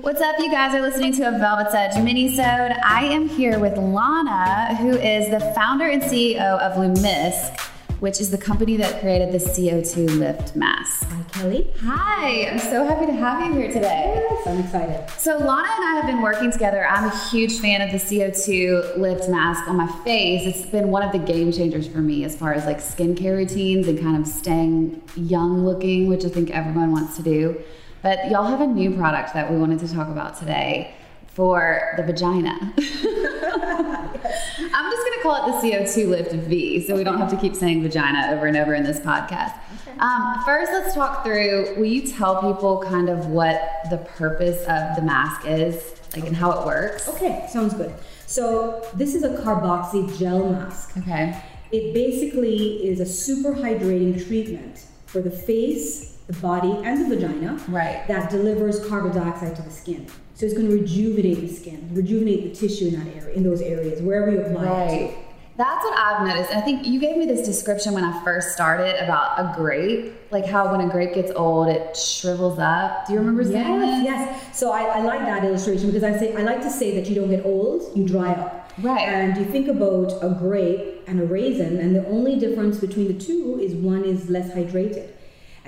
What's up, you guys are listening to a Velvet's Edge mini-sode. I am here with Lana, who is the founder and CEO of Lumisque, which is the company that created the CO2 lift mask. Kelly. Hi, I'm so happy to have you here today. Yes, I'm excited. So Lana and I have been working together. I'm a huge fan of the CO2 lift mask on my face. It's been one of the game changers for me as far as like skincare routines and kind of staying young looking, which I think everyone wants to do. But y'all have a new product that we wanted to talk about today for the vagina. I'm just going to call it the CO2 lift V so we don't have to keep saying vagina over and over in this podcast. Um, first, let's talk through. Will you tell people kind of what the purpose of the mask is, like, and how it works? Okay, sounds good. So, this is a carboxy gel mask. Okay. It basically is a super hydrating treatment for the face, the body, and the vagina Right. that delivers carbon dioxide to the skin. So, it's going to rejuvenate the skin, rejuvenate the tissue in that area, in those areas, wherever you apply it to. That's what I've noticed. I think you gave me this description when I first started about a grape, like how when a grape gets old, it shrivels up. Do you remember saying Yes, this? yes. So I, I like that illustration because I say I like to say that you don't get old, you dry up. Right. And you think about a grape and a raisin, and the only difference between the two is one is less hydrated.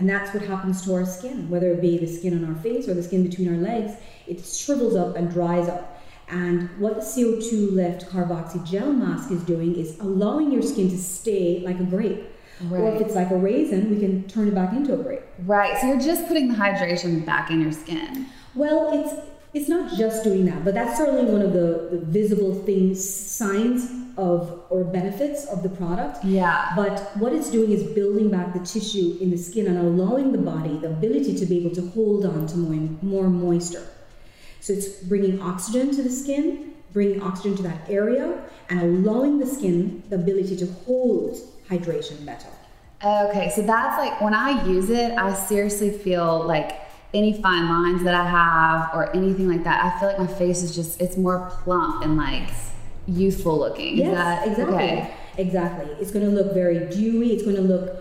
And that's what happens to our skin, whether it be the skin on our face or the skin between our legs, it shrivels up and dries up. And what the CO2 lift carboxy gel mask is doing is allowing your skin to stay like a grape. Or if it's like a raisin, we can turn it back into a grape. Right. So you're just putting the hydration back in your skin. Well, it's it's not just doing that, but that's certainly one of the, the visible things, signs of or benefits of the product. Yeah. But what it's doing is building back the tissue in the skin and allowing the body the ability to be able to hold on to more, more moisture. So it's bringing oxygen to the skin, bringing oxygen to that area, and allowing the skin the ability to hold hydration better. Okay. So that's like when I use it, I seriously feel like any fine lines that I have or anything like that, I feel like my face is just, it's more plump and like youthful looking. Yes, that exactly. okay? Exactly. It's going to look very dewy. It's going to look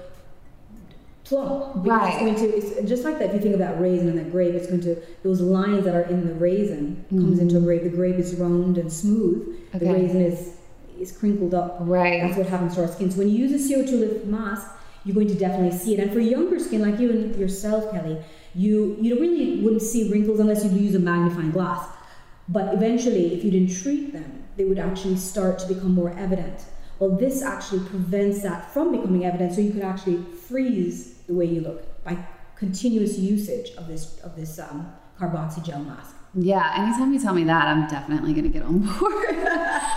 plump. Right. It's going to. It's just like that. If you think about raisin and that grape, it's going to those lines that are in the raisin comes into a grape. The grape is round and smooth. Mm-hmm. Okay. The raisin is is crinkled up. Right. That's what happens to our skin. So when you use a CO2 lift mask, you're going to definitely see it. And for younger skin like you and yourself, Kelly, you you really wouldn't see wrinkles unless you use a magnifying glass. But eventually, if you didn't treat them, they would actually start to become more evident. Well, this actually prevents that from becoming evident, so you could actually freeze the way you look by continuous usage of this of this um, carboxy gel mask. Yeah, anytime you tell me that, I'm definitely going to get on board.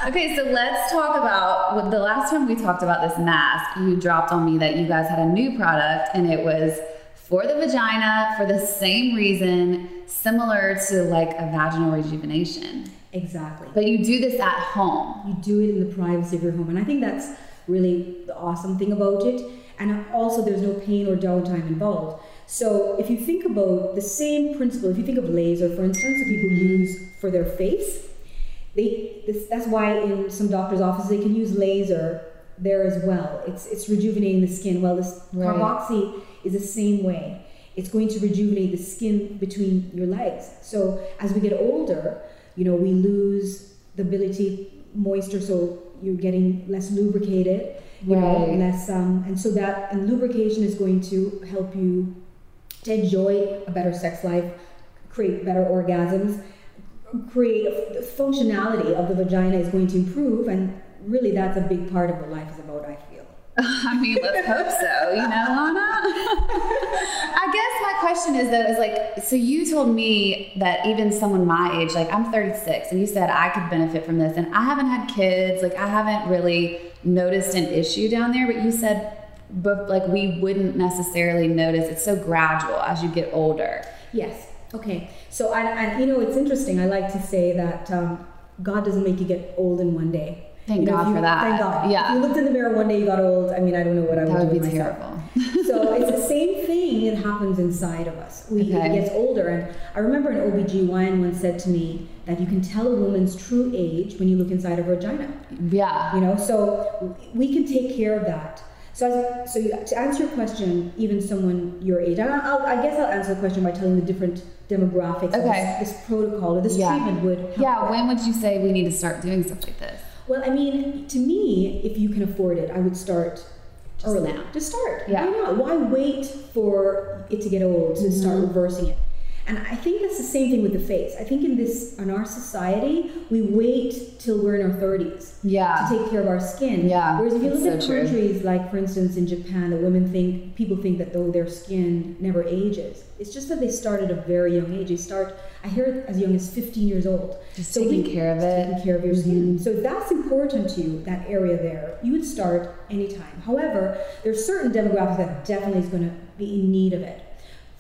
okay, so let's talk about well, the last time we talked about this mask, you dropped on me that you guys had a new product and it was for the vagina for the same reason, similar to like a vaginal rejuvenation. Exactly. But you do this at home. You do it in the privacy of your home, and I think that's really the awesome thing about it. And also, there's no pain or downtime involved. So, if you think about the same principle, if you think of laser, for instance, that people use for their face, they this, that's why in some doctors' offices they can use laser there as well. It's it's rejuvenating the skin. Well, this Right. carboxy is the same way. It's going to rejuvenate the skin between your legs. So as we get older, you know, we lose the ability moisture, so you're getting less lubricated. You know, less um, and so that and lubrication is going to help you to enjoy a better sex life, create better orgasms, create the functionality of the vagina is going to improve, and really that's a big part of what life is about. I feel. I mean, let's hope so, you know, Lana? I guess my question is though, is like, so you told me that even someone my age, like I'm 36, and you said I could benefit from this, and I haven't had kids, like I haven't really noticed an issue down there, but you said but like we wouldn't necessarily notice. It's so gradual as you get older. Yes. Okay. So, and, and you know, it's interesting. I like to say that um, God doesn't make you get old in one day. Thank You know, God you- for that. Thank God. Yeah. If you looked in the mirror one day, you got old. I mean, I don't know what I would, would do myself. terrible. so it's the same thing that happens inside of us. We Okay. it gets older, and I remember an OBGYN once said to me that you can tell a woman's true age when you look inside her vagina. Yeah. You know, so we can take care of that. So, as, so you, to answer your question, even someone your age, and I'll, I guess I'll answer the question by telling the different demographics of Okay. this, this protocol or this Yeah. treatment would help. Yeah. with. When would you say we need to start doing stuff like this? Well, I mean, to me, if you can afford it, I would start Just early. now. Just start. Yeah. Why not? Why wait for it to get old to start Mm-hmm. reversing it? And I think that's the same thing with the face. I think in this in our society, we wait till we're in our 30s Yeah. to take care of our skin. Yeah, Whereas if you look that's at true. countries like, for instance, in Japan, the women think people think that though their skin never ages. It's just that they start at a very young age. They start. I hear it as young as 15 years old. Just taking care of it. Mm-hmm. Taking care of your skin. So if that's important to you, that area there, you would start anytime. However, there's certain demographics that definitely is going to be in need of it.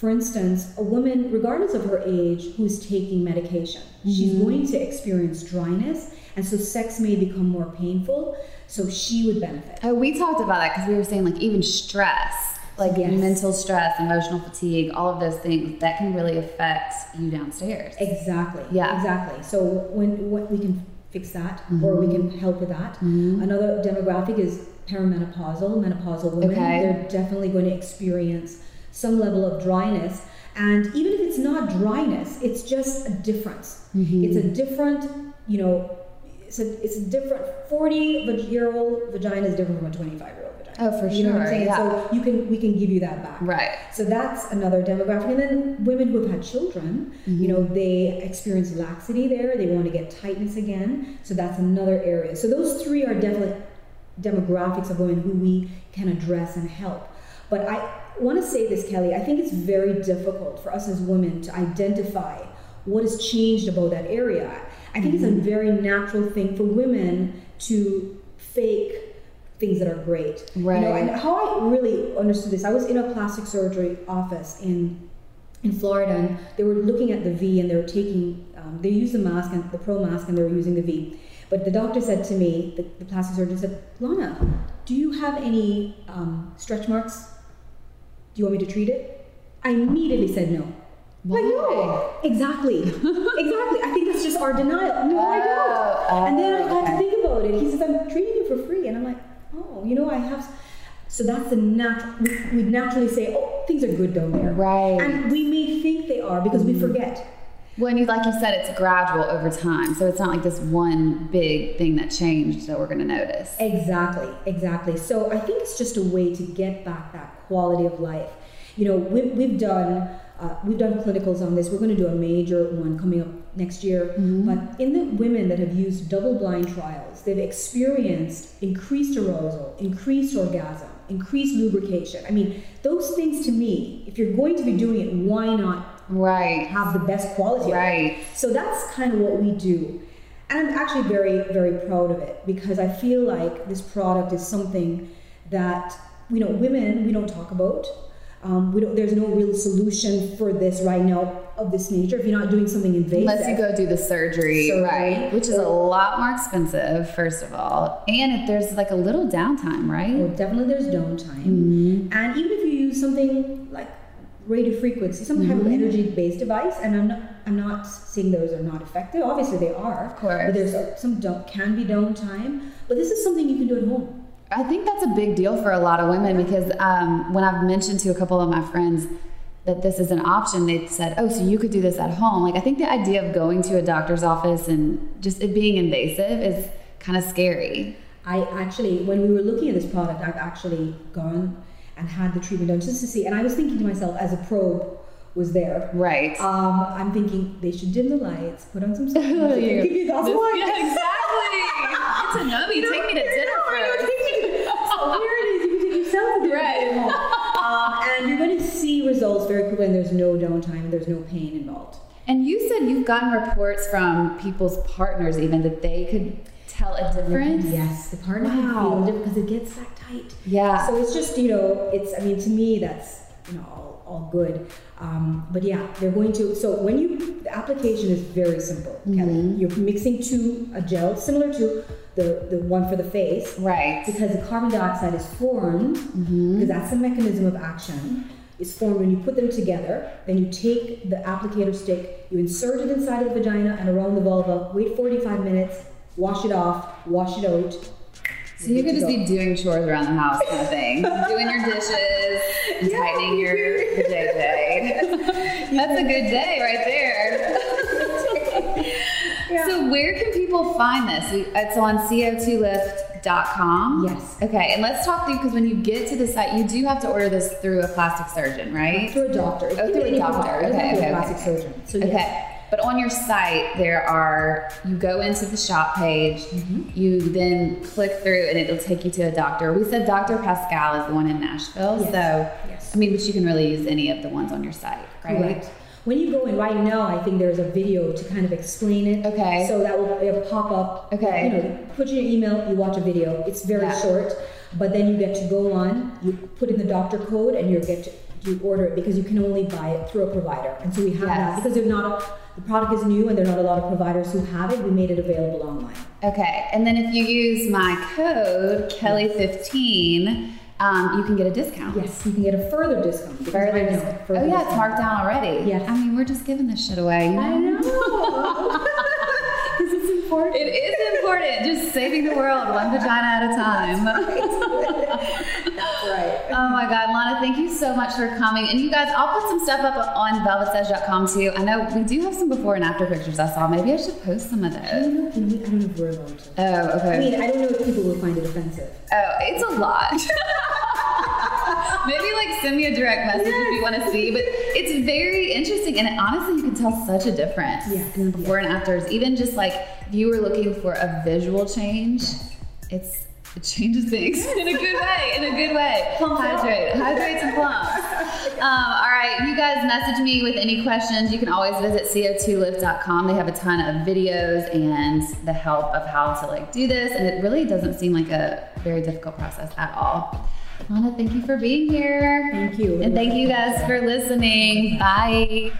For instance, a woman, regardless of her age, who's taking medication, she's Mm-hmm. going to experience dryness, and so sex may become more painful. So she would benefit. Oh, we talked about that because we were saying like even stress, like Yes. mental stress, emotional fatigue, all of those things that can really affect you downstairs. Exactly. Yeah. Exactly. So when, when we can fix that, or we Mm-hmm. can help with that. Another demographic is perimenopausal, menopausal women. Okay. They're definitely going to experience some level of dryness. And even if it's not dryness, it's just a difference. Mm-hmm. It's a different, you know, it's a, it's a different 40 year old vagina is different from a 25 year old vagina. Oh, for you know what I'm saying? yeah. So you can we can give you that back. Right. So that's another demographic. And then women who have had children, you know, they experience laxity there. They want to get tightness again. So that's another area. So those three are definitely demographics of women who we can address and help. But I want to say this, Kelly. I think it's very difficult for us as women to identify what has changed about that area. I think it's a very natural thing for women to fake things that are great. You know, Right. and how I really understood this, I was in a plastic surgery office in in Florida, and they were looking at the V, and they were taking, um, they used the mask and the pro mask, and they were using the V. But the doctor said to me, the, the plastic surgeon said, Lana, do you have any um, stretch marks? Do you want me to treat it? I immediately said no. Like, no. Why? Exactly. exactly. I think that's just our denial. No, I Oh, don't. and then I oh, had to think about it. He says, I'm treating you for free. And I'm like, oh, you know, I have. So that's the natural. We, we naturally say, oh, things are good down there. Right. And we may think they are because we mm-hmm. forget. When you, like you said, it's gradual over time. So it's not like this one big thing that changed that we're going to notice. Exactly, exactly. So I think it's just a way to get back that quality of life. You know, we've, we've done uh, we've done clinicals on this. We're going to do a major one coming up next year. But in the women that have used double-blind trials, they've experienced increased arousal, increased orgasm, increased lubrication. I mean, those things to me, if you're going to be doing it, why not Right. have the best quality. Right. So that's kind of what we do. And I'm actually very, very proud of it because I feel like this product is something that, you know, women, we don't talk about. Um, we don't, there's no real solution for this right now of this nature if you're not doing something invasive. Unless you go do the surgery, Surgery. right? Which is a lot more expensive, first of all. And if there's like a little downtime, right? Well, definitely there's downtime. Mm-hmm. And even if you use something like radio frequency, some type of Mm-hmm. energy based device, and I'm not, I'm not saying those are not effective. Obviously they are. Of course. But there's some down, can be downtime. But this is something you can do at home. I think that's a big deal for a lot of women because um, when I've mentioned to a couple of my friends that this is an option, they've said, "Oh, so you could do this at home." Like I think the idea of going to a doctor's office and just it being invasive is kind of scary. I actually, when we were looking at this product, I've actually gone and had the treatment done just to see. And I was thinking to myself, as a probe was there, Right. um, I'm thinking they should dim the lights, put on some stuff, give you a glass of wine. exactly. It's a no. You take me to dinner first. so here it is. You can take yourself to dinner Right. Um, and you're going to see results very quickly, and there's no downtime, and there's no pain involved. And you said you've gotten reports from people's partners even that they could tell a difference? Yes, the partner Wow. can feel because it gets that tight. Yeah. So it's just you know, it's I mean to me that's you know all, all good. Um, but yeah, they're going to. So when you the application is very simple, Kelly. Mm-hmm. You're mixing two a gel similar to the the one for the face, Right. because the carbon dioxide is formed Mm-hmm. because that's the mechanism of action. Is formed when you put them together. Then you take the applicator stick, you insert it inside of the vagina and around the vulva. Wait 45 minutes. Wash it off. Wash it out. So you could just be doing chores around the house kind of thing. doing your dishes and tightening your the JJ. That's a good day right there. So where can people find this? It's on co2lift.com. Yes. Okay, and let's talk through because when you get to the site, you do have to order this through a plastic surgeon, right? Through a doctor. Oh, through a doctor. Okay, have to be okay, a plastic okay. surgeon. So yes. Okay. But on your site, there are, you go into the shop page, Mm-hmm. you then click through and it'll take you to a doctor. We said Dr. Pascal is the one in Nashville. Yes. So, Yes. I mean, but you can really use any of the ones on your site, right? Correct. When you go in right now, I think there's a video to kind of explain it. Okay. So that will it'll pop up. Okay. You know, put in your email, you watch a video. It's very Yeah. short, but then you get to go on, you put in the doctor code, and you get to you order it because you can only buy it through a provider. And so we have Yes. that because there's not a, the product is new and there are not a lot of providers who have it. We made it available online. Okay. And then if you use my code, Kelly15, um, you can get a discount. Yes, you can get a further discount. Further discount. further oh, yeah, it's marked down already. Yes. I mean, we're just giving this shit away. You know? I know. Important. It is important. Just saving the world one vagina at a time. That's right. Oh my God, Lana, thank you so much for coming. And you guys, I'll put some stuff up on velvetsedge.com too. I know we do have some before and after pictures I saw. Maybe I should post some of I those. don't know if we- I don't know if we're allowed to. Oh, okay. I mean, I don't know if people will find it offensive. oh, it's a lot. Maybe like send me a direct message if you want to see. But it's very interesting. And honestly, you can tell such a difference Yes, in the before and afters. Even just like if you were looking for a visual change, it's it changes things in a good way. In a good way. Plump Hydrate, hydrates and plumps. Um, all right, you guys message me with any questions. You can always visit co2lift.com. They have a ton of videos and the help of how to like do this, and it really doesn't seem like a very difficult process at all. Lana, thank you for being here. Thank you. And thank you guys for listening. Bye.